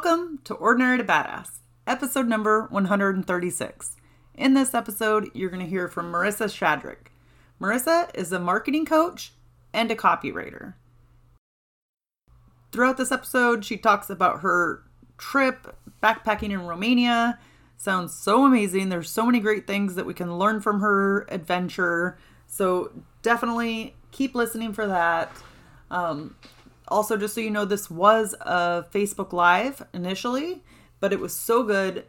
Welcome to Ordinary to Badass, episode number 136. In this episode, you're going to hear from Marissa Shadrick. Marissa is a marketing coach and a copywriter. Throughout this episode, she talks about her trip backpacking in Romania. Sounds so amazing. There's so many great things that we can learn from her adventure. So definitely keep listening for that. Um, also, just so you know, this was a Facebook Live initially, but it was so good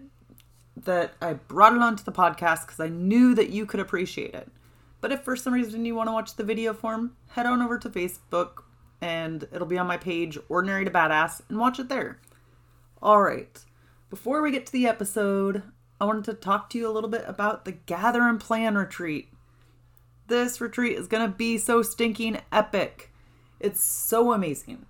that I brought it onto the podcast because I knew that you could appreciate it. But if for some reason you want to watch the video form, head on over to Facebook and it'll be on my page, Ordinary to Badass, and watch it there. All right, before we get to the episode, I wanted to talk to you a little bit about the Gather and Plan retreat. This retreat is going to be so stinking epic. It's so amazing.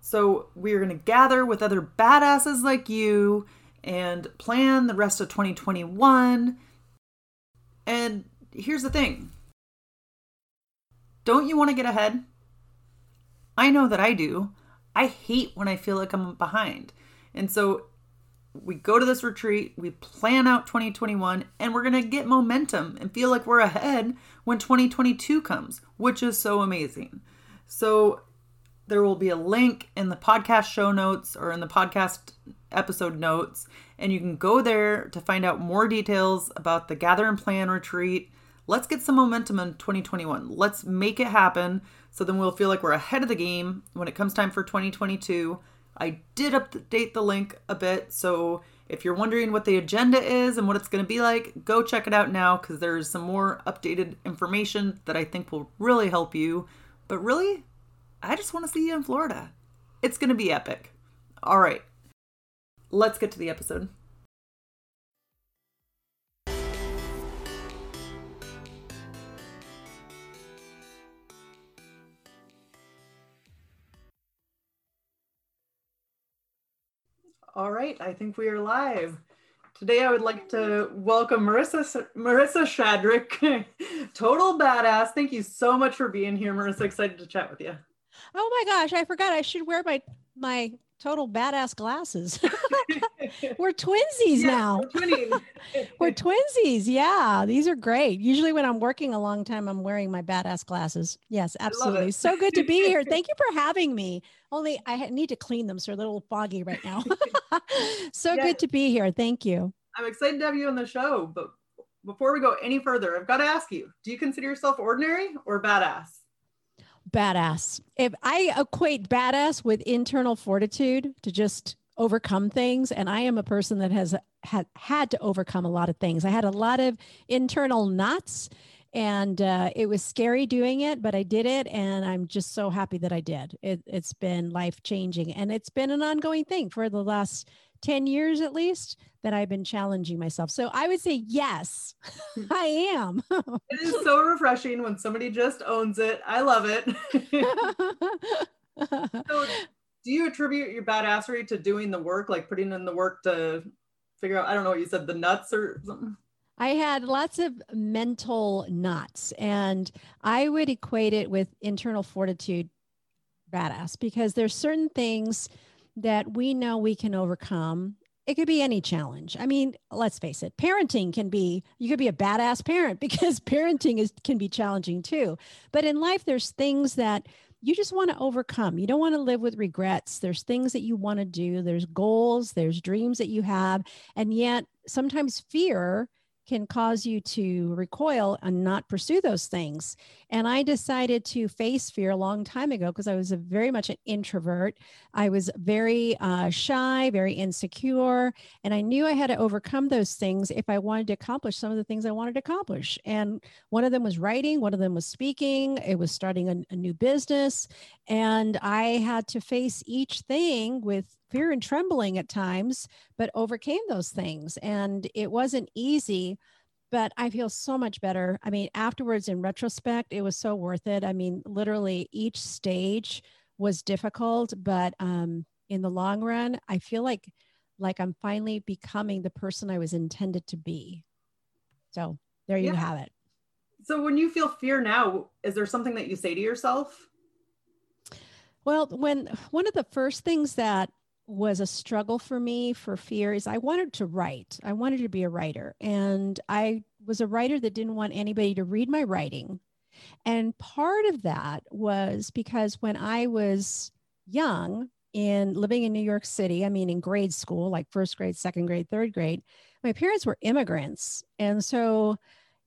So, we're going to gather with other badasses like you and plan the rest of 2021. And here's the thing don't you want to get ahead? I know that I do. I hate when I feel like I'm behind. And so we go to this retreat, we plan out 2021, and we're going to get momentum and feel like we're ahead when 2022 comes, which is so amazing. So there will be a link in the podcast show notes or in the podcast episode notes, and you can go there to find out more details about the Gather and Plan retreat. Let's get some momentum in 2021. Let's make it happen so then we'll feel like we're ahead of the game when it comes time for 2022. I did update the link a bit, so if you're wondering what the agenda is and what it's going to be like, go check it out now because there's some more updated information that I think will really help you but really, I just want to see you in Florida. It's going to be epic. All right, let's get to the episode. All right, I think we are live. Today, I would like to welcome Marissa Marissa Shadrick, total badass. Thank you so much for being here, Marissa. Excited to chat with you. Oh my gosh, I forgot I should wear my my total badass glasses. we're twinsies now. We're, we're, twinsies. Yeah, these are great. Usually, when I'm working a long time, I'm wearing my badass glasses. Yes, absolutely. So good to be here. Thank you for having me. Only I need to clean them, so they're a little foggy right now. so good to be here. Thank you. I'm excited to have you on the show. But before we go any further, I've got to ask you: Do you consider yourself ordinary or badass? Badass. If I equate badass with internal fortitude to just overcome things, and I am a person that has had had to overcome a lot of things. I had a lot of internal knots, and uh, it was scary doing it, but I did it, and I'm just so happy that I did. It, it's been life changing, and it's been an ongoing thing for the last 10 years at least that I've been challenging myself. So I would say, yes, I am. it is so refreshing when somebody just owns it. I love it. so, do you attribute your badassery to doing the work, like putting in the work to figure out, I don't know what you said, the nuts or something? I had lots of mental knots, and I would equate it with internal fortitude badass because there's certain things that we know we can overcome it could be any challenge. I mean, let's face it, parenting can be, you could be a badass parent because parenting is can be challenging too. But in life, there's things that you just want to overcome. You don't want to live with regrets. There's things that you want to do, there's goals, there's dreams that you have. And yet sometimes fear can cause you to recoil and not pursue those things. And I decided to face fear a long time ago because I was very much an introvert. I was very uh, shy, very insecure, and I knew I had to overcome those things if I wanted to accomplish some of the things I wanted to accomplish. And one of them was writing, one of them was speaking, it was starting a, a new business. And I had to face each thing with fear and trembling at times, but overcame those things. And it wasn't easy, but I feel so much better. I mean, afterwards, in retrospect, it was so worth it. I mean, literally each stage was difficult, but um, in the long run, I feel like like I'm finally becoming the person I was intended to be. So there you yeah. have it. So when you feel fear now, is there something that you say to yourself? Well, when one of the first things that was a struggle for me for fear is I wanted to write. I wanted to be a writer. And I was a writer that didn't want anybody to read my writing. And part of that was because when I was young in living in New York City, I mean, in grade school, like first grade, second grade, third grade, my parents were immigrants. And so,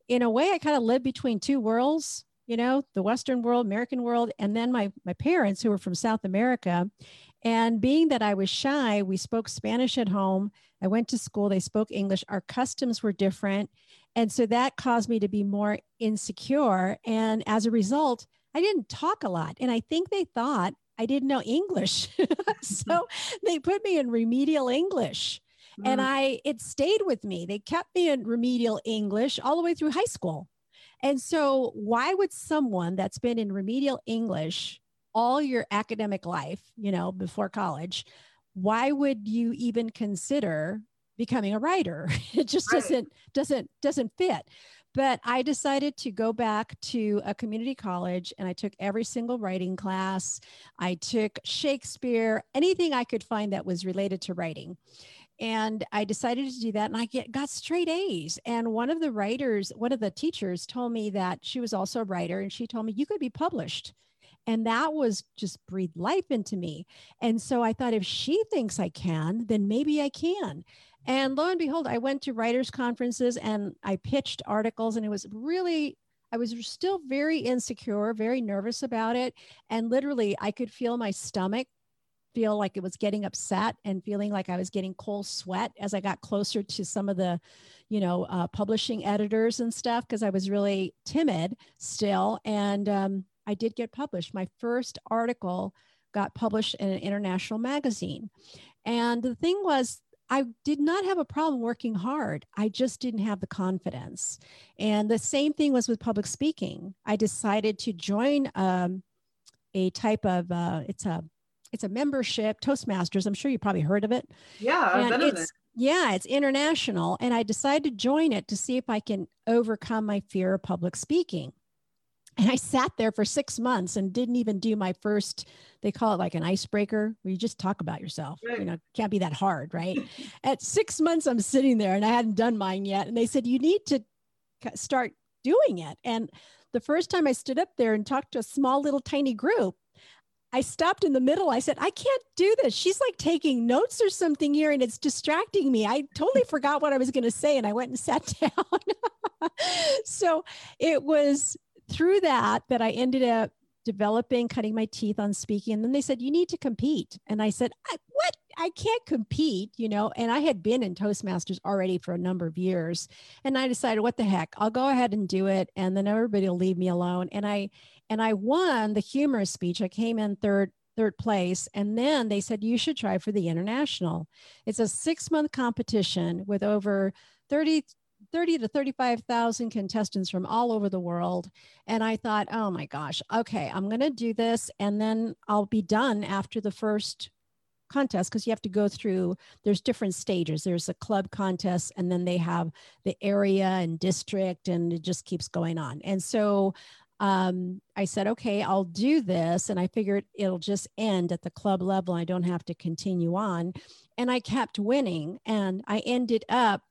in a way, I kind of lived between two worlds you know the western world american world and then my my parents who were from south america and being that I was shy, we spoke Spanish at home. I went to school, they spoke English. Our customs were different. And so that caused me to be more insecure. And as a result, I didn't talk a lot. And I think they thought I didn't know English. so they put me in remedial English. Mm. And I it stayed with me. They kept me in remedial English all the way through high school. And so why would someone that's been in remedial English all your academic life, you know, before college, why would you even consider becoming a writer? It just right. doesn't doesn't doesn't fit. But I decided to go back to a community college and I took every single writing class. I took Shakespeare, anything I could find that was related to writing and I decided to do that and I get got straight A's. And one of the writers, one of the teachers told me that she was also a writer and she told me you could be published. And that was just breathed life into me. And so I thought, if she thinks I can, then maybe I can. And lo and behold, I went to writers' conferences and I pitched articles, and it was really, I was still very insecure, very nervous about it. And literally, I could feel my stomach feel like it was getting upset and feeling like I was getting cold sweat as I got closer to some of the, you know, uh, publishing editors and stuff because I was really timid still. And um, I did get published. My first article got published in an international magazine. And the thing was, I did not have a problem working hard. I just didn't have the confidence. And the same thing was with public speaking. I decided to join um, a type of uh, it's a it's a membership Toastmasters. I'm sure you probably heard of it. Yeah, I've been in it. Yeah, it's international, and I decided to join it to see if I can overcome my fear of public speaking and I sat there for six months and didn't even do my first, they call it like an icebreaker where you just talk about yourself. Right. You know, can't be that hard, right? At six months, I'm sitting there and I hadn't done mine yet. And they said, you need to start doing it. And the first time I stood up there and talked to a small little tiny group, I stopped in the middle. I said, I can't do this. She's like taking notes or something here and it's distracting me. I totally forgot what I was going to say and I went and sat down. so it was through that that I ended up developing, cutting my teeth on speaking. And then they said, you need to compete. And I said, I, what? I can't compete, you know. And I had been in Toastmasters already for a number of years. And I decided, what the heck? I'll go ahead and do it. And then everybody will leave me alone. And I and I won the humorous speech. I came in third third place. And then they said, you should try for the international. It's a six month competition with over 30 30 to 35,000 contestants from all over the world. And I thought, oh my gosh, okay, I'm going to do this. And then I'll be done after the first contest because you have to go through there's different stages there's a club contest and then they have the area and district and it just keeps going on and so um, I said, okay, I'll do this. And I figured it'll just end at the club level. I don't have to continue on. And I kept winning. And I ended up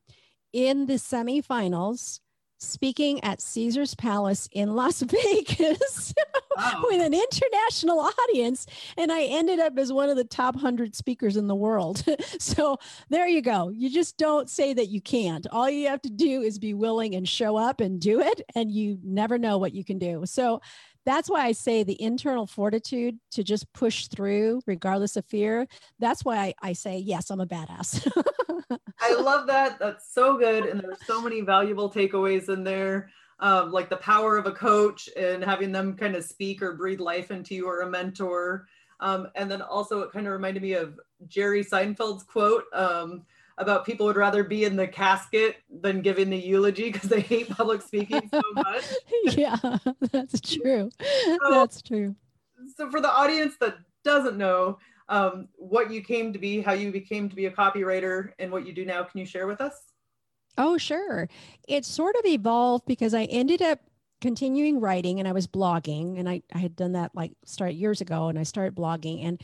in the semifinals speaking at Caesar's Palace in Las Vegas Wow. with an international audience. And I ended up as one of the top 100 speakers in the world. so there you go. You just don't say that you can't. All you have to do is be willing and show up and do it. And you never know what you can do. So that's why I say the internal fortitude to just push through regardless of fear. That's why I, I say, yes, I'm a badass. I love that. That's so good. And there's so many valuable takeaways in there. Um, like the power of a coach and having them kind of speak or breathe life into you or a mentor. Um, and then also it kind of reminded me of Jerry Seinfeld's quote um, about people would rather be in the casket than giving the eulogy because they hate public speaking so much. yeah, that's true. That's true. So for the audience that doesn't know um, what you came to be, how you became to be a copywriter and what you do now, can you share with us? Oh, sure. It sort of evolved because I ended up continuing writing and I was blogging and I, I had done that like start years ago and I started blogging and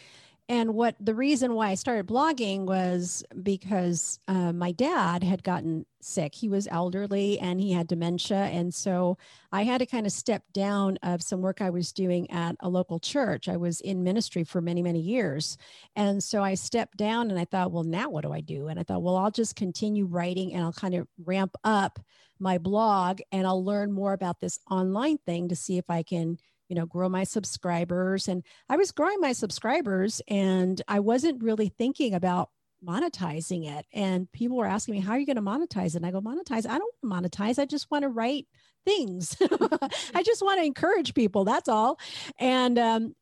and what the reason why I started blogging was because uh, my dad had gotten sick. He was elderly and he had dementia. And so I had to kind of step down of some work I was doing at a local church. I was in ministry for many, many years. And so I stepped down and I thought, well, now what do I do? And I thought, well, I'll just continue writing and I'll kind of ramp up my blog and I'll learn more about this online thing to see if I can you know grow my subscribers and i was growing my subscribers and i wasn't really thinking about monetizing it and people were asking me how are you going to monetize it? And i go monetize? I don't want to monetize i just want to write things. I just want to encourage people that's all. And um,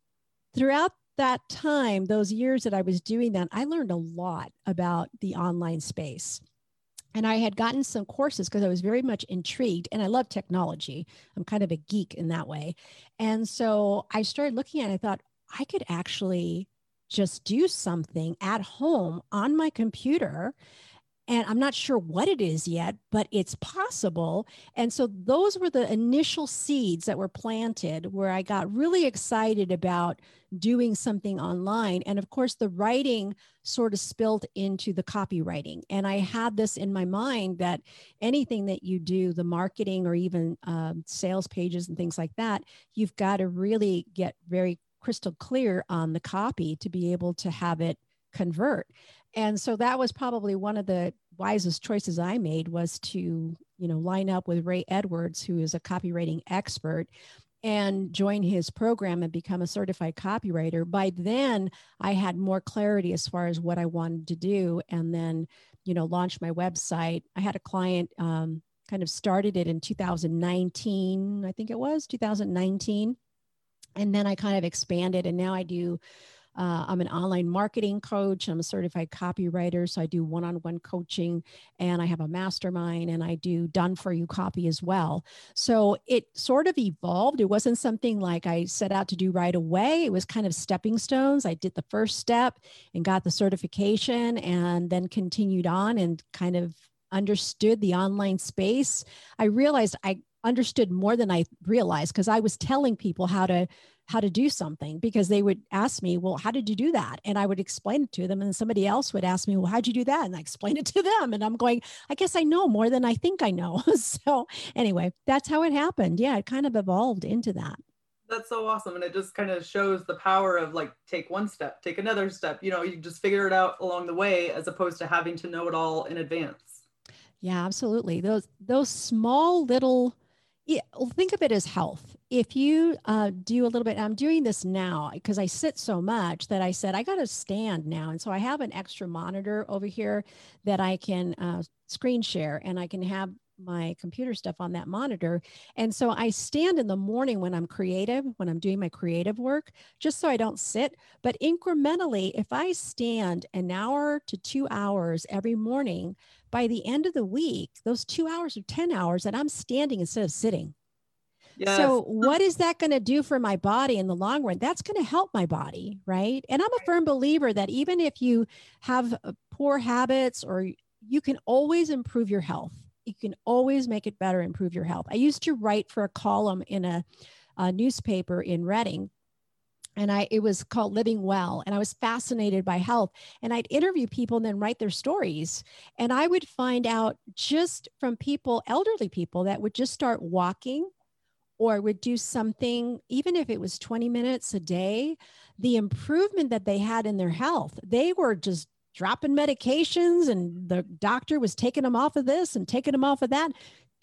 throughout that time those years that i was doing that i learned a lot about the online space and I had gotten some courses because I was very much intrigued and I love technology. I'm kind of a geek in that way. And so I started looking at it, I thought I could actually just do something at home on my computer and I'm not sure what it is yet, but it's possible. And so those were the initial seeds that were planted where I got really excited about doing something online. And of course, the writing sort of spilled into the copywriting. And I had this in my mind that anything that you do, the marketing or even um, sales pages and things like that, you've got to really get very crystal clear on the copy to be able to have it convert and so that was probably one of the wisest choices i made was to you know line up with ray edwards who is a copywriting expert and join his program and become a certified copywriter. By then i had more clarity as far as what i wanted to do and then you know launch my website. I had a client um, kind of started it in 2019 i think it was 2019 and then i kind of expanded and now i do uh, I'm an online marketing coach. I'm a certified copywriter. So I do one on one coaching and I have a mastermind and I do done for you copy as well. So it sort of evolved. It wasn't something like I set out to do right away. It was kind of stepping stones. I did the first step and got the certification and then continued on and kind of understood the online space. I realized I understood more than I realized because I was telling people how to how to do something because they would ask me, Well, how did you do that? And I would explain it to them. And somebody else would ask me, Well, how'd you do that? And I explain it to them. And I'm going, I guess I know more than I think I know. so, anyway, that's how it happened. Yeah, it kind of evolved into that. That's so awesome. And it just kind of shows the power of like, take one step, take another step. You know, you just figure it out along the way as opposed to having to know it all in advance. Yeah, absolutely. Those those small little yeah, well, think of it as health. If you uh, do a little bit, I'm doing this now because I sit so much that I said I got to stand now, and so I have an extra monitor over here that I can uh, screen share, and I can have my computer stuff on that monitor. And so I stand in the morning when I'm creative, when I'm doing my creative work, just so I don't sit. But incrementally, if I stand an hour to two hours every morning, by the end of the week, those two hours or 10 hours that I'm standing instead of sitting. Yes. So, what is that going to do for my body in the long run? That's going to help my body, right? And I'm a firm believer that even if you have uh, poor habits or you can always improve your health you can always make it better, improve your health. I used to write for a column in a, a newspaper in Reading and I it was called Living Well and I was fascinated by health and I'd interview people and then write their stories and I would find out just from people elderly people that would just start walking or would do something even if it was 20 minutes a day the improvement that they had in their health they were just dropping medications and the doctor was taking them off of this and taking them off of that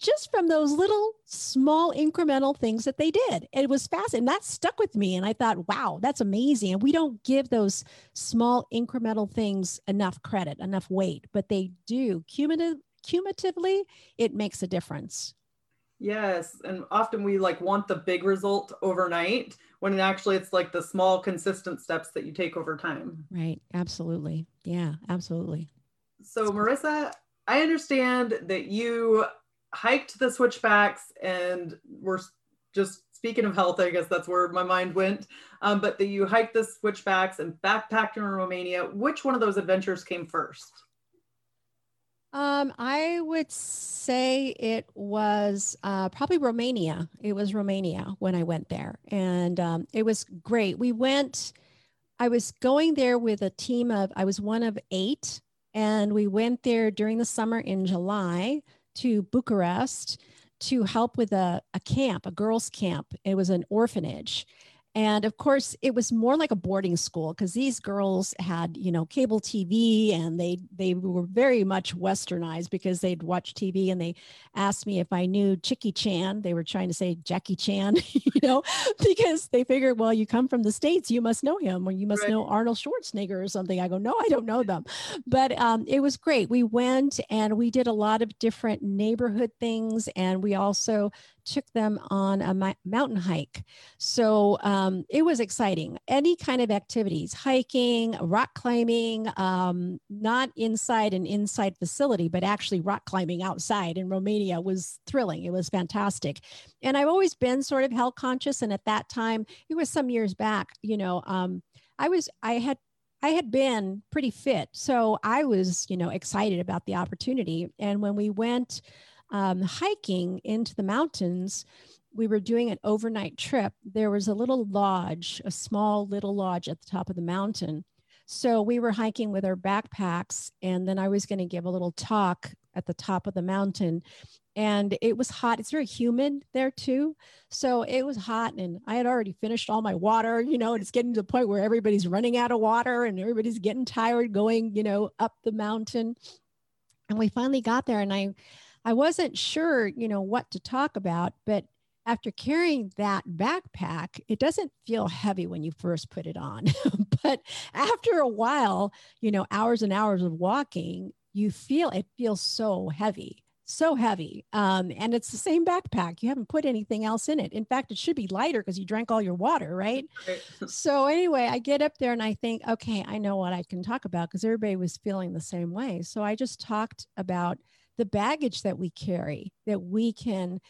just from those little small incremental things that they did. It was fascinating. That stuck with me. And I thought, wow, that's amazing. And we don't give those small incremental things enough credit, enough weight, but they do. Cumulative, cumulatively, it makes a difference. Yes. And often we like want the big result overnight when actually it's like the small, consistent steps that you take over time. Right. Absolutely. Yeah, absolutely. So, Marissa, I understand that you hiked the switchbacks and we're just speaking of health, I guess that's where my mind went. Um, but that you hiked the switchbacks and backpacked in Romania. Which one of those adventures came first? Um, I would say it was uh, probably Romania. It was Romania when I went there, and um, it was great. We went. I was going there with a team of. I was one of eight, and we went there during the summer in July to Bucharest to help with a, a camp, a girls' camp. It was an orphanage. And of course, it was more like a boarding school because these girls had, you know, cable TV and they they were very much westernized because they'd watch TV and they asked me if I knew Chicky Chan. They were trying to say Jackie Chan, you know, because they figured, well, you come from the States, you must know him or you must right. know Arnold Schwarzenegger or something. I go, no, I don't know them. But um, it was great. We went and we did a lot of different neighborhood things. And we also took them on a mountain hike. So um, it was exciting. Any kind of activities, hiking, rock climbing, um, not inside an inside facility, but actually rock climbing outside in Romania was thrilling. It was fantastic. And I've always been sort of health conscious. And at that time, it was some years back, you know, um, I was, I had I had been pretty fit. So I was, you know, excited about the opportunity. And when we went um, hiking into the mountains, we were doing an overnight trip. There was a little lodge, a small little lodge at the top of the mountain. So we were hiking with our backpacks, and then I was going to give a little talk at the top of the mountain. And it was hot. It's very humid there too. So it was hot, and I had already finished all my water, you know, and it's getting to the point where everybody's running out of water and everybody's getting tired going, you know, up the mountain. And we finally got there, and I I wasn't sure, you know, what to talk about, but after carrying that backpack, it doesn't feel heavy when you first put it on. but after a while, you know, hours and hours of walking, you feel it feels so heavy, so heavy. Um, and it's the same backpack. You haven't put anything else in it. In fact, it should be lighter because you drank all your water, right? so, anyway, I get up there and I think, okay, I know what I can talk about because everybody was feeling the same way. So, I just talked about the baggage that we carry that we can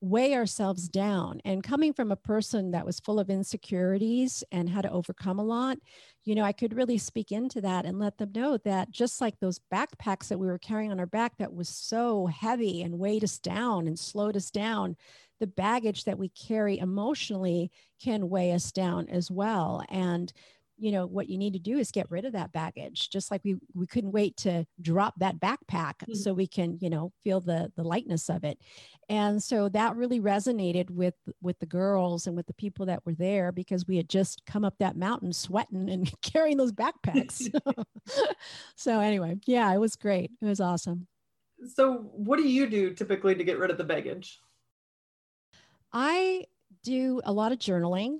weigh ourselves down. And coming from a person that was full of insecurities and had to overcome a lot you know i could really speak into that and let them know that just like those backpacks that we were carrying on our back that was so heavy and weighed us down and slowed us down the baggage that we carry emotionally can weigh us down as well. And you know what you need to do is get rid of that baggage just like we we couldn't wait to drop that backpack mm-hmm. so we can you know feel the the lightness of it. And so that really resonated with with the girls and with the people that were there because we had just come up that mountain sweating and carrying those backpacks. So anyway yeah it was great. It was awesome. So what do you do typically to get rid of the baggage? I do a lot of journaling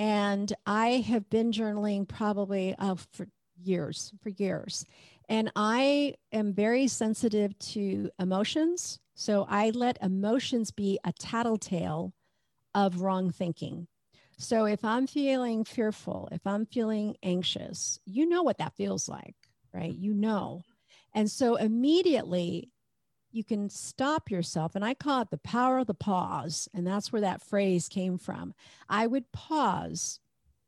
and I have been journaling probably uh, for years, for years. And I am very sensitive to emotions. So I let emotions be a tattletale of wrong thinking. So if I'm feeling fearful, if I'm feeling anxious, you know what that feels like, right? You know. And so immediately you can stop yourself. And I call it the power of the pause. And that's where that phrase came from. I would pause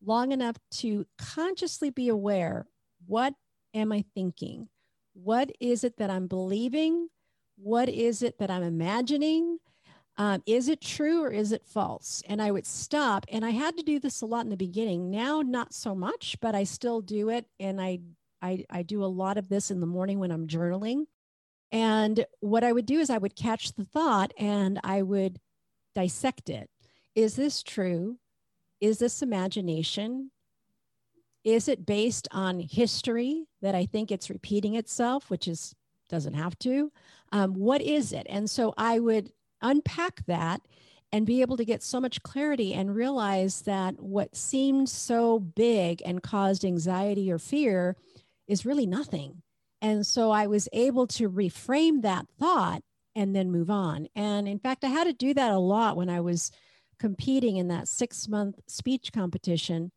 long enough to consciously be aware what am I thinking? What is it that I'm believing? What is it that I'm imagining? Um, is it true or is it false? And I would stop. And I had to do this a lot in the beginning. Now, not so much, but I still do it. And I, I, I do a lot of this in the morning when I'm journaling. And what I would do is I would catch the thought and I would dissect it. Is this true? Is this imagination? Is it based on history that I think it's repeating itself, which is doesn't have to? Um, what is it? And so I would unpack that and be able to get so much clarity and realize that what seemed so big and caused anxiety or fear is really nothing. And so I was able to reframe that thought and then move on. And in fact, I had to do that a lot when I was competing in that six month speech competition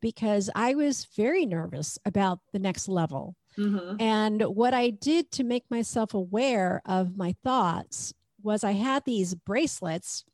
because I was very nervous about the next level. Mm-hmm. And what I did to make myself aware of my thoughts was I had these bracelets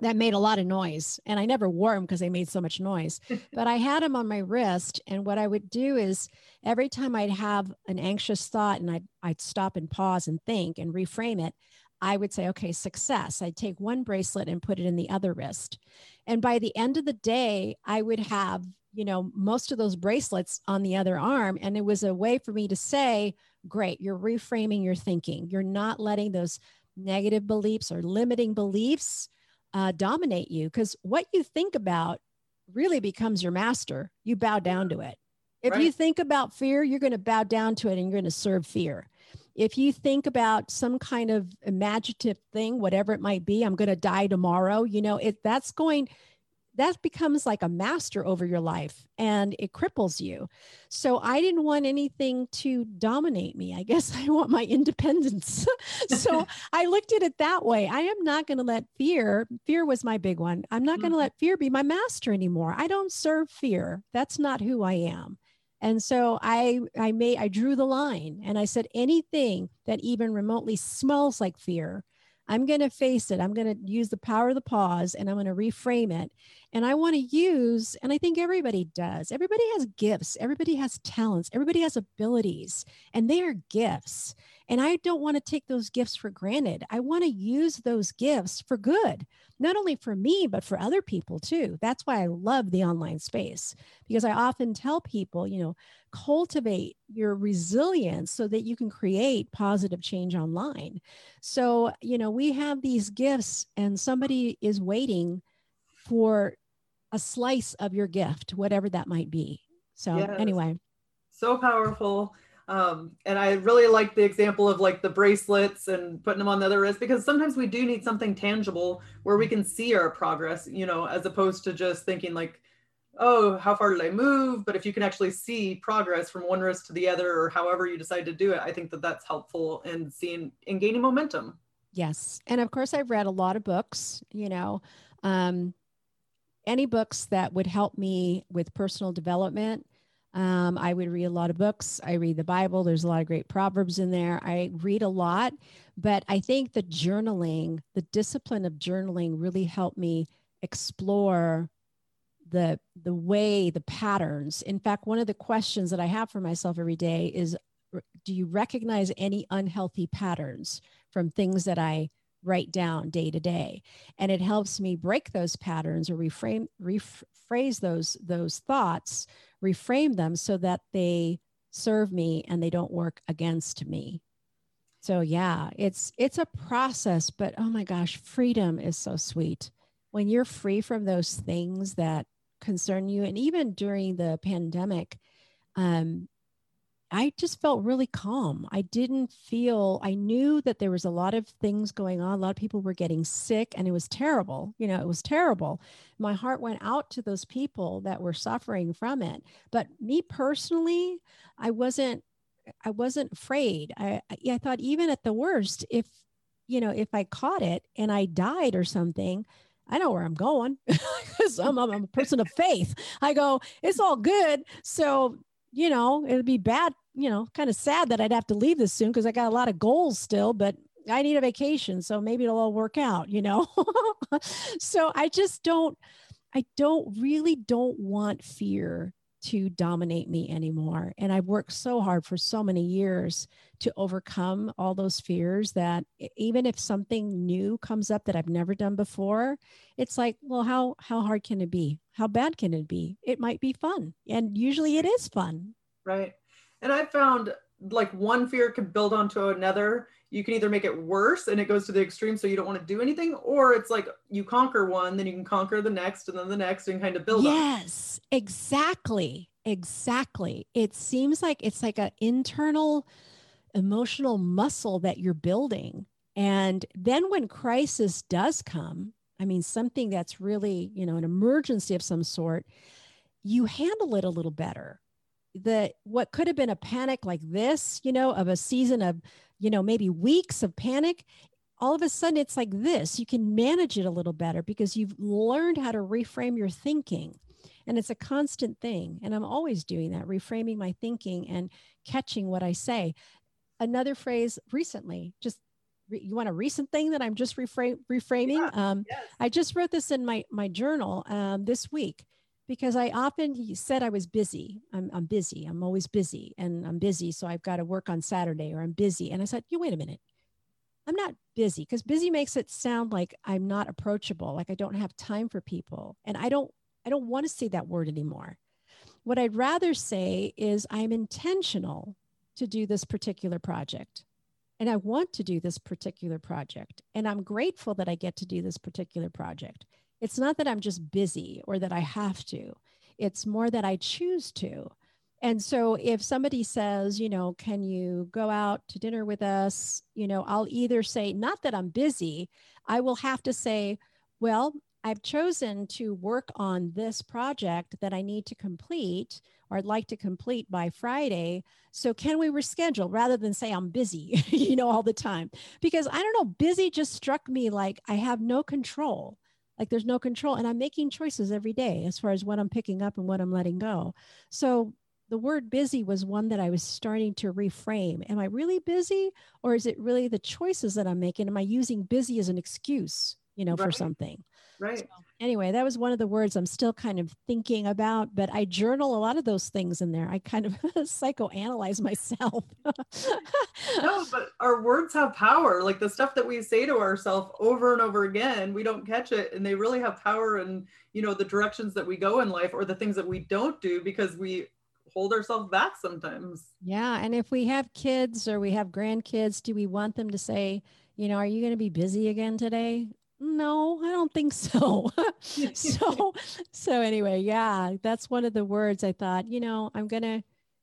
that made a lot of noise and I never wore them because they made so much noise. but I had them on my wrist. And what I would do is every time I'd have an anxious thought and I'd, I'd stop and pause and think and reframe it, I would say, okay, success. I'd take one bracelet and put it in the other wrist. And by the end of the day, I would have, you know, most of those bracelets on the other arm. And it was a way for me to say, great, you're reframing your thinking. You're not letting those negative beliefs or limiting beliefs uh, dominate you because what you think about really becomes your master. You bow down to it. If right. you think about fear, you're going to bow down to it and you're going to serve fear. If you think about some kind of imaginative thing, whatever it might be, I'm going to die tomorrow, you know, it that's going that becomes like a master over your life and it cripples you. So I didn't want anything to dominate me. I guess I want my independence. so I looked at it that way. I am not going to let fear, fear was my big one. I'm not mm-hmm. going to let fear be my master anymore. I don't serve fear. That's not who I am. And so I I made I drew the line and I said anything that even remotely smells like fear I'm going to face it. I'm going to use the power of the pause and I'm going to reframe it. And I want to use, and I think everybody does, everybody has gifts, everybody has talents, everybody has abilities, and they are gifts. And I don't want to take those gifts for granted. I want to use those gifts for good, not only for me, but for other people too. That's why I love the online space because I often tell people, you know, cultivate your resilience so that you can create positive change online. So, you know, we have these gifts and somebody is waiting for a slice of your gift, whatever that might be. So, yes. anyway. So powerful. Um, and I really like the example of like the bracelets and putting them on the other wrist because sometimes we do need something tangible where we can see our progress, you know, as opposed to just thinking like, oh, how far did I move? But if you can actually see progress from one wrist to the other or however you decide to do it, I think that that's helpful in seeing in gaining momentum. Yes. And of course, I've read a lot of books, you know, um, any books that would help me with personal development um, I would read a lot of books. I read the Bible. There's a lot of great proverbs in there. I read a lot, but I think the journaling, the discipline of journaling, really helped me explore the the way the patterns. In fact, one of the questions that I have for myself every day is, do you recognize any unhealthy patterns from things that I write down day to day. And it helps me break those patterns or reframe rephrase those those thoughts reframe them so that they serve me and they don't work against me. So yeah it's it's a process but oh my gosh freedom is so sweet. When you're free from those things that concern you and even during the pandemic um I just felt really calm. I didn't feel, I knew that there was a lot of things going on. A lot of people were getting sick and it was terrible. You know, it was terrible. My heart went out to those people that were suffering from it. But me personally, I wasn't, I wasn't afraid. I, I thought even at the worst, if, you know, if I caught it and I died or something, I know where I'm going I'm, I'm, a person of faith. I go, it's all good. So, you know, it'd be bad you know, kind of sad that I'd have to leave this soon because I got a lot of goals still, but I need a vacation. So maybe it'll all work out, you know? so I just don't, I don't really don't want fear to dominate me anymore. And I've worked so hard for so many years to overcome all those fears that even if something new comes up that I've never done before, it's like, well, how how hard can it be? How bad can it be? It might be fun. And usually it is fun. Right. And I found like one fear can build onto another. You can either make it worse and it goes to the extreme so you don't want to do anything, or it's like you conquer one, then you can conquer the next and then the next and kind of build yes, exactly. Exactly. It seems like it's like an internal emotional muscle that you're building. And then when crisis does come, I mean, something that's really, you know, an emergency of some sort, you handle it a little better the what could have been a panic like this, you know, of a season of, you know, maybe weeks of panic, all of a sudden it's like this. You can manage it a little better because you've learned how to reframe your thinking. And it's a constant thing. And I'm always doing that, reframing my thinking and catching what I say. Another phrase recently, just you want a recent thing that I'm just refra- reframing. Yeah, um, yes. I just wrote this in my my journal um, this week because I often said I was busy. I'm, I'm busy. I'm always busy and I'm busy. So I've got to work on Saturday or I'm busy. And I said, you wait a minute. I'm not busy because busy makes it sound like I'm not approachable, like I don't have time for people. And I don't, I don't want to say that word anymore. What I'd rather say is I'm intentional to do this particular project. And I want to do this particular project. And I'm grateful that I get to do this particular project. It's not that I'm just busy or that I have to, it's more that I choose to. And so if somebody says, you know, can you go out to dinner with us? You know, I'll either say, not that I'm busy, I will have to say, well, I've chosen to work on this project that I need to complete or I'd like to complete by Friday. So can we reschedule rather than say I'm busy, you know, all the time? Because I don't know, busy just struck me like I have no control like there's no control and i'm making choices every day as far as what i'm picking up and what i'm letting go. So the word busy was one that i was starting to reframe. Am i really busy or is it really the choices that i'm making? Am i using busy as an excuse you know right. for something? Right. So, anyway that was one of the words i'm still kind of thinking about but i journal a lot of those things in there. I kind of psychoanalyze myself. No but our words have power. Like the stuff that we say to ourselves over and over again we don't catch it and they really have power in you know the directions that we go in life or the things that we don't do because we hold ourselves back sometimes. Yeah and if we have kids or we have grandkids do we want them to say you know, are you going to be busy again today? No i don't think so. So so anyway yeah that's one of the words i thought you know i'm gonna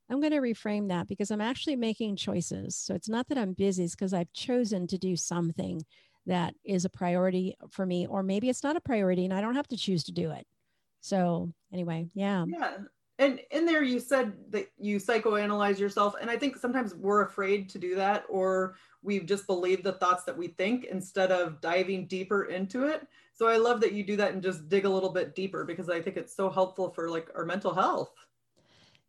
i'm gonna reframe that because i'm actually making choices. So it's not that i'm busy it's because i've chosen to do something that is a priority for me or maybe it's not a priority and i don't have to choose to do it. So anyway yeah. Yeah and in there you said that you psychoanalyze yourself and i think sometimes we're afraid to do that or we've just believed the thoughts that we think instead of diving deeper into it. So i love that you do that and just dig a little bit deeper because i think it's so helpful for like our mental health.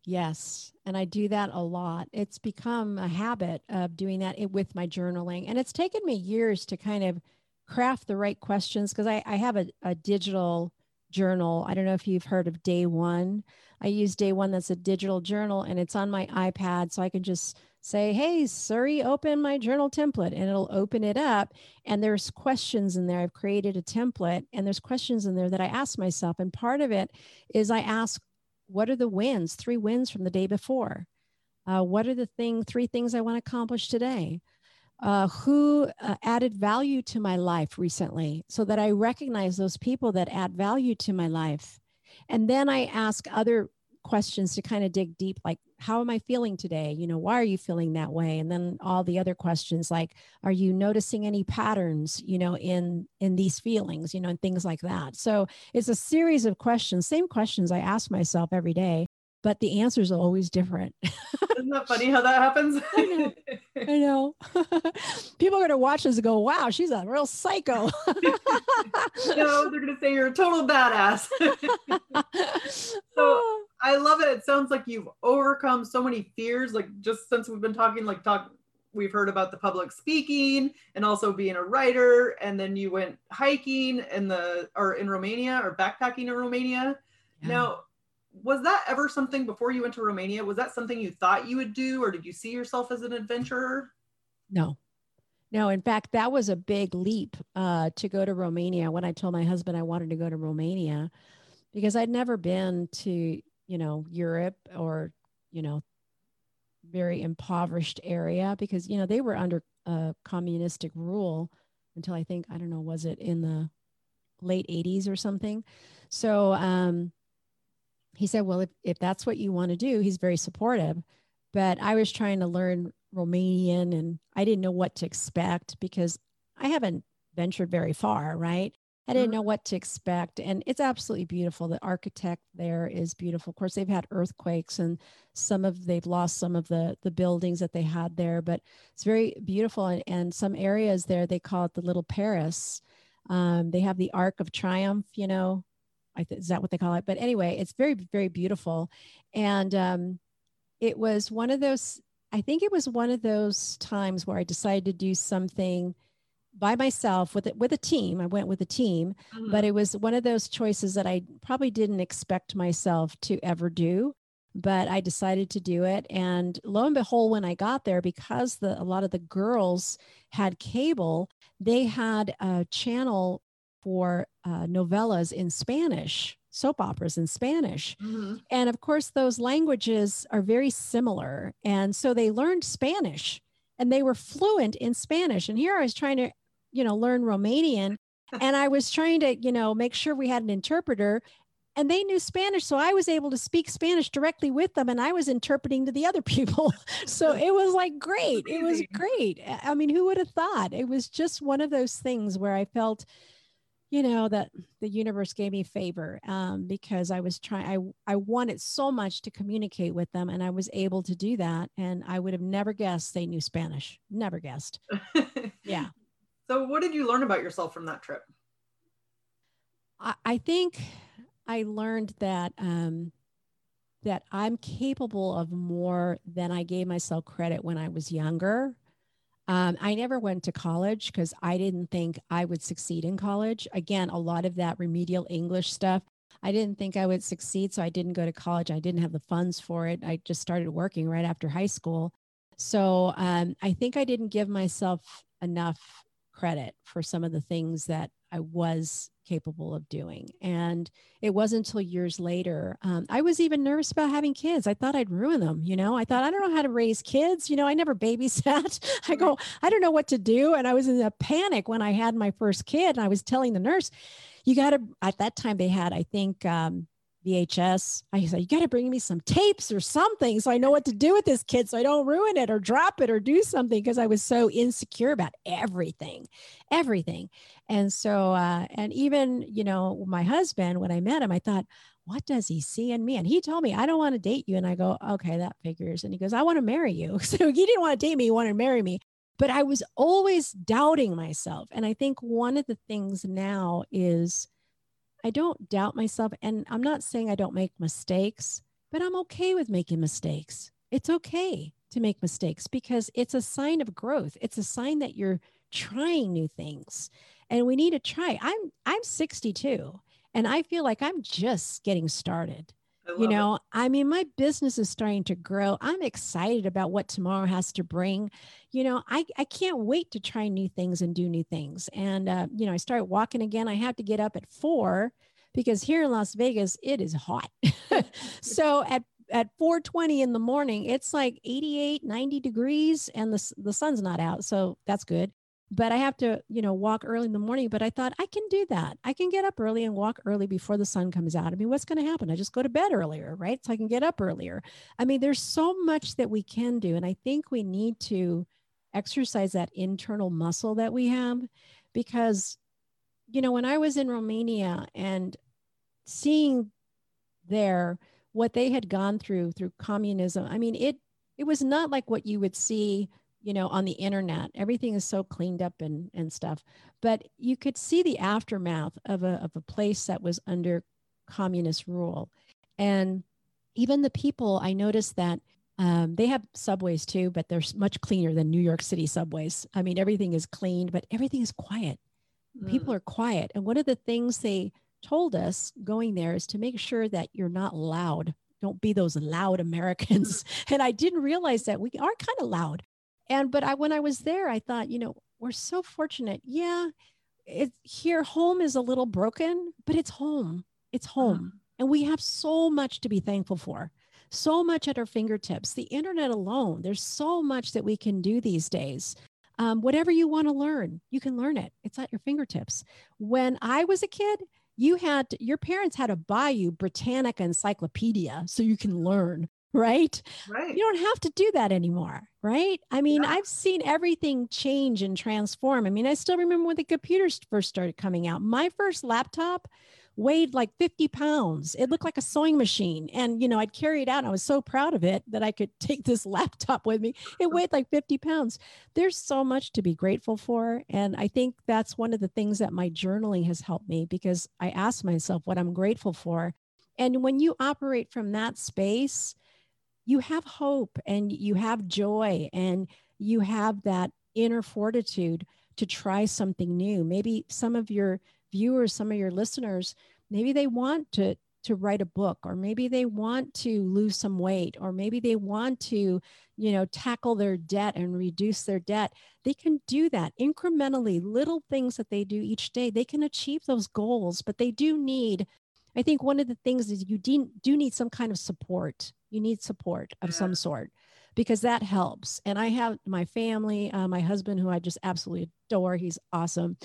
Yes and i do that a lot. It's become a habit of doing that with my journaling and it's taken me years to kind of craft the right questions because I, I have a, a digital journal i don't know if you've heard of day one I use day one that's a digital journal and it's on my iPad. So I can just say, hey, Siri, open my journal template and it'll open it up. And there's questions in there. I've created a template and there's questions in there that I ask myself. And part of it is I ask, what are the wins, three wins from the day before? Uh, what are the thing, three things I want to accomplish today? Uh, who uh, added value to my life recently so that I recognize those people that add value to my life. And then I ask other questions to kind of dig deep like how am i feeling today? You know why are you feeling that way? And then all the other questions like are you noticing any patterns you know in in these feelings? You know and things like that. So it's a series of questions same questions i ask myself every day but the answers are always different. Isn't that funny how that happens? I know. I know. People are going to watch this and go, wow, she's a real psycho. no, they're going to say you're a total badass. so I love it. It sounds like you've overcome so many fears. Like just since we've been talking, like talk, we've heard about the public speaking and also being a writer. And then you went hiking in the, or in Romania or backpacking in Romania. Yeah. Now, was that ever something before you went to Romania? Was that something you thought you would do, or did you see yourself as an adventurer? No, no. In fact, that was a big leap uh, to go to Romania. When I told my husband I wanted to go to Romania, because I'd never been to, you know, Europe or, you know, very impoverished area because you know they were under uh, communistic rule until I think I don't know was it in the late 80s or something. So um, he said, well, if, if that's what you want to do, he's very supportive. But I was trying to learn Romanian and I didn't know what to expect because I haven't ventured very far, right? I didn't mm-hmm. know what to expect. And it's absolutely beautiful. The architect there is beautiful. Of course, they've had earthquakes and some of they've lost some of the the buildings that they had there, but it's very beautiful. And, and some areas there, they call it the little Paris. Um, they have the Arc of Triumph, you know. I th- is that what they call it? But anyway, it's very, very beautiful. And um, it was one of those, I think it was one of those times where I decided to do something by myself with it with a team. I went with a team, mm-hmm. but it was one of those choices that I probably didn't expect myself to ever do. But I decided to do it, and lo and behold, when I got there, because the a lot of the girls had cable, they had a channel for uh, novellas in Spanish, soap operas in Spanish. Mm-hmm. And of course, those languages are very similar. And so they learned Spanish and they were fluent in Spanish. And here I was trying to you know, learn Romanian. and I was trying to, you know, make sure we had an interpreter and they knew Spanish. So I was able to speak Spanish directly with them and I was interpreting to the other people. so it was like great. It was great. I mean, who would have thought? It was just one of those things where I felt, you know, that the universe gave me favor um, because I was trying, I, I wanted so much to communicate with them and I was able to do that. And I would have never guessed they knew Spanish. Never guessed. yeah. So, what did you learn about yourself from that trip? I, I think I learned that um, that I'm capable of more than I gave myself credit when I was younger. Um, I never went to college because I didn't think I would succeed in college. Again, a lot of that remedial English stuff. I didn't think I would succeed, so I didn't go to college. I didn't have the funds for it. I just started working right after high school. So um, I think I didn't give myself enough credit for some of the things that I was capable of doing. And it wasn't until years later, um, I was even nervous about having kids. I thought I'd ruin them. You know, I thought, I don't know how to raise kids. You know, I never babysat. I go, I don't know what to do. And I was in a panic when I had my first kid. And I was telling the nurse, you got to, at that time, they had, I think, um, VHS. I said, You got to bring me some tapes or something so I know what to do with this kid so I don't ruin it or drop it or do something because I was so insecure about everything, everything. And so, uh, and even, you know, my husband, when I met him, I thought, what does he see in me? And he told me, I don't want to date you. And I go, okay, that figures. And he goes, I want to marry you. So he didn't want to date me, he wanted to marry me. But I was always doubting myself. And I think one of the things now is, I don't doubt myself. And I'm not saying I don't make mistakes, but I'm okay with making mistakes. It's okay to make mistakes because it's a sign of growth. It's a sign that you're trying new things. And we need to try. I'm I'm 62 and I feel like I'm just getting started you know, it. I mean, my business is starting to grow. I'm excited about what tomorrow has to bring. You know, I, I can't wait to try new things and do new things. And, uh, you know, I start walking again. I have to get up at four because here in Las Vegas, it is hot. so at at 4:20 in the morning, it's like 88, 90 degrees and the the sun's not out. So that's good but I have to, you know, walk early in the morning. But I thought I can do that. I can get up early and walk early before the sun comes out. I mean, what's going to happen? I just go to bed earlier, right? So I can get up earlier. I mean, there's so much that we can do. And I think we need to exercise that internal muscle that we have because, you know, when I was in Romania and seeing there what they had gone through through communism, I mean, it, it was not like what you would see you know on the internet everything is so cleaned up and and stuff but you could see the aftermath of a of a place that was under communist rule and even the people i noticed that um, they have subways too but they're much cleaner than new york city subways i mean everything is cleaned but everything is quiet mm. people are quiet and one of the things they told us going there is to make sure that you're not loud. Don't be those loud Americans. and I didn't realize that we are kind of loud. And but I when I was there, I thought, you know, we're so fortunate. Yeah, it's here home is a little broken, but it's home. It's uh-huh. home. And we have so much to be thankful for. So much at our fingertips. The internet alone, there's so much that we can do these days. Um, whatever you want to learn, you can learn it. It's at your fingertips. When I was a kid, you had your parents had to buy you Britannica encyclopedia so you can learn right? Right. You don't have to do that anymore, right? I mean, yeah. I've seen everything change and transform. I mean, I still remember when the computers first started coming out. My first laptop weighed like 50 pounds. It looked like a sewing machine. And, you know, I'd carry it out. I was so proud of it that I could take this laptop with me. It weighed like 50 pounds. There's so much to be grateful for. And I think that's one of the things that my journaling has helped me because I ask myself what I'm grateful for. And when you operate from that space, you have hope and you have joy and you have that inner fortitude to try something new. Maybe some of your viewers, some of your listeners, maybe they want to to write a book or maybe they want to lose some weight or maybe they want to you know tackle their debt and reduce their debt. They can do that. Incrementally little things that they do each day they can achieve those goals but they do need i think one of the things is you do, do need some kind of support you need support of yeah. some sort because that helps. And I have my family, uh, my husband, who I just absolutely adore. He's awesome,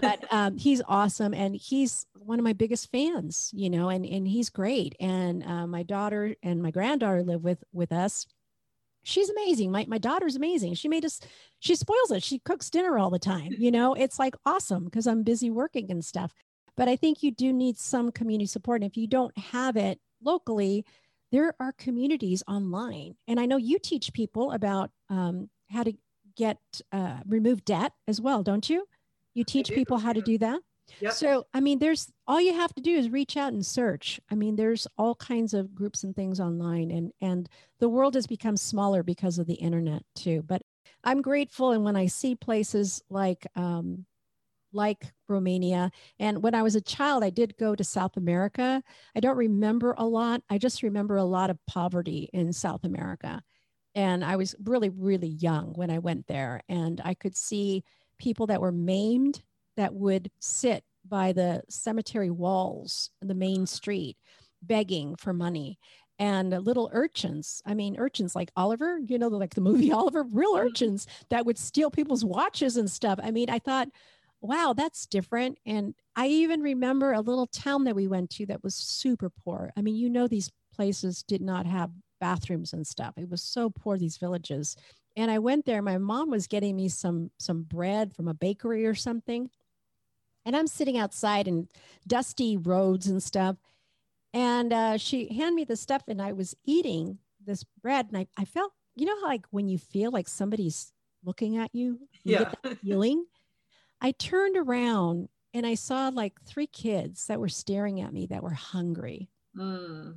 but um, he's awesome, and he's one of my biggest fans. You know, and and he's great. And uh, my daughter and my granddaughter live with with us. She's amazing. My my daughter's amazing. She made us. She spoils it. She cooks dinner all the time. You know, it's like awesome because I'm busy working and stuff. But I think you do need some community support. And if you don't have it locally, there are communities online. And I know you teach people about um, how to get uh, remove debt as well, don't you? You teach people how to do that. Yep. So, I mean, there's all you have to do is reach out and search. I mean, there's all kinds of groups and things online, and and the world has become smaller because of the internet too. But I'm grateful, and when I see places like um, like Romania. And when I was a child, I did go to South America. I don't remember a lot. I just remember a lot of poverty in South America. And I was really, really young when I went there. And I could see people that were maimed that would sit by the cemetery walls, the main street, begging for money. And little urchins, I mean, urchins like Oliver, you know, like the movie Oliver, real mm-hmm. urchins that would steal people's watches and stuff. I mean, I thought, wow, that's different. And I even remember a little town that we went to that was super poor. I mean, you know, these places did not have bathrooms and stuff. It was so poor, these villages. And I went there. My mom was getting me some some bread from a bakery or something. And I'm sitting outside in dusty roads and stuff. And uh, she handed me the stuff, and I was eating this bread, and I, I felt, you know, how like when you feel like somebody's looking at you, you yeah. get that feeling. I turned around and I saw like three kids that were staring at me that were hungry. Mm.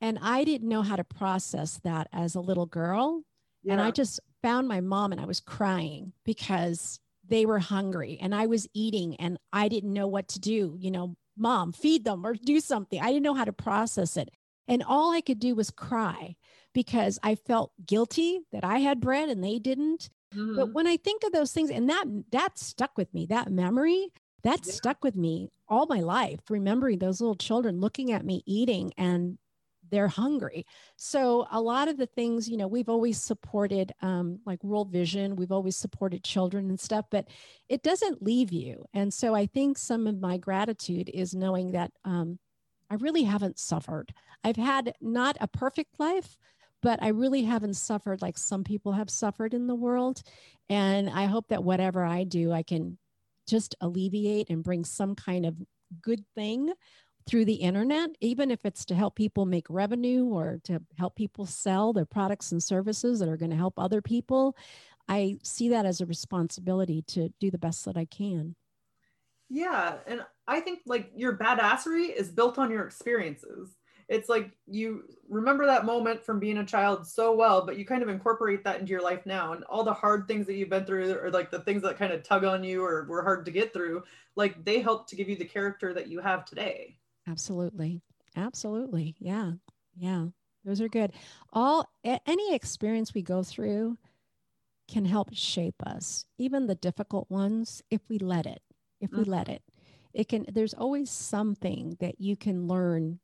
And I didn't know how to process that as a little girl. Yeah. And I just found my mom and I was crying because they were hungry and I was eating and I didn't know what to do. You know, mom, feed them or do something. I didn't know how to process it. And all I could do was cry because I felt guilty that I had bread and they didn't. Mm-hmm. But when I think of those things, and that that stuck with me, that memory that yeah. stuck with me all my life, remembering those little children looking at me eating and they're hungry. So a lot of the things, you know, we've always supported um, like World Vision, we've always supported children and stuff, but it doesn't leave you. And so I think some of my gratitude is knowing that um, I really haven't suffered. I've had not a perfect life, but I really haven't suffered like some people have suffered in the world. And I hope that whatever I do, I can just alleviate and bring some kind of good thing through the internet, even if it's to help people make revenue or to help people sell their products and services that are going to help other people. I see that as a responsibility to do the best that I can. Yeah. And I think like your badassery is built on your experiences it's like you remember that moment from being a child so well, but you kind of incorporate that into your life now. And all the hard things that you've been through, or like the things that kind of tug on you or were hard to get through, like they help to give you the character that you have today. Absolutely. Absolutely. Yeah. Yeah. Those are good. All any experience we go through can help shape us, even the difficult ones, if we let it. If we mm-hmm. let it, it can. There's always something that you can learn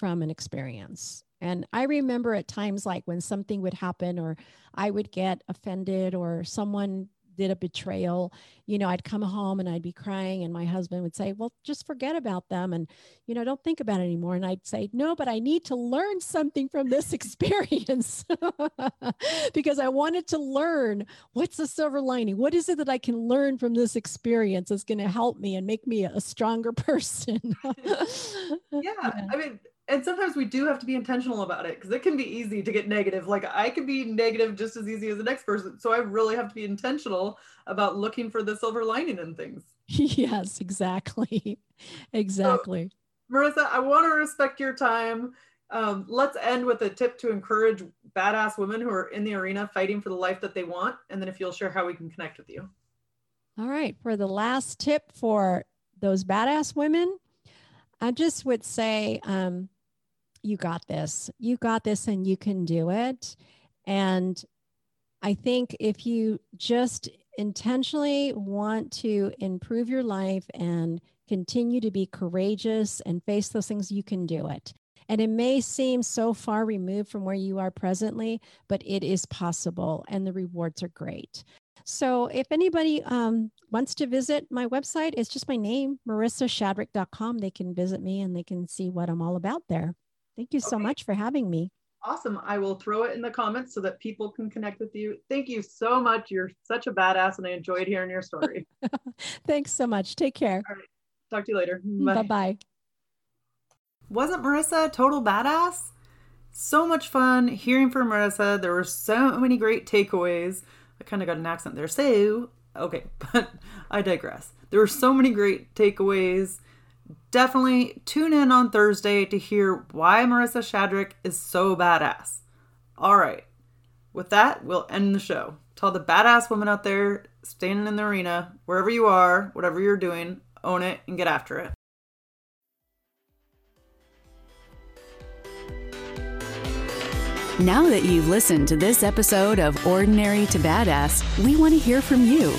from an experience. And I remember at times like when something would happen or I would get offended or someone did a betrayal, you know, I'd come home and I'd be crying, and my husband would say, Well, just forget about them and, you know, don't think about it anymore. And I'd say, No, but I need to learn something from this experience because I wanted to learn what's the silver lining? What is it that I can learn from this experience that's going to help me and make me a stronger person? yeah. yeah. I mean, and sometimes we do have to be intentional about it because it can be easy to get negative. Like I can be negative just as easy as the next person. So I really have to be intentional about looking for the silver lining in things. Yes, exactly. exactly. So, Marissa, I want to respect your time. Um, let's end with a tip to encourage badass women who are in the arena fighting for the life that they want. And then if you'll share how we can connect with you. All right. For the last tip for those badass women, I just would say, um, you got this. You got this and you can do it. And I think if you just intentionally want to improve your life and continue to be courageous and face those things, you can do it. And it may seem so far removed from where you are presently, but it is possible and the rewards are great. So if anybody um, wants to visit my website, it's just my name, marissashadrick.com. They can visit me and they can see what I'm all about there. Thank you so okay. much for having me. Awesome. I will throw it in the comments so that people can connect with you. Thank you so much. You're such a badass and I enjoyed hearing your story. Thanks so much. Take care. All right. Talk to you later. Mm, bye bye. Wasn't Marissa a total badass? So much fun hearing from Marissa. There were so many great takeaways. I kind of got an accent there. So, okay, but I digress. There were so many great takeaways Definitely tune in on Thursday to hear why Marissa Shadrick is so badass. All right. With that, we'll end the show. Tell the badass women out there standing in the arena, wherever you are, whatever you're doing, own it and get after it. Now that you've listened to this episode of Ordinary to Badass, we want to hear from you.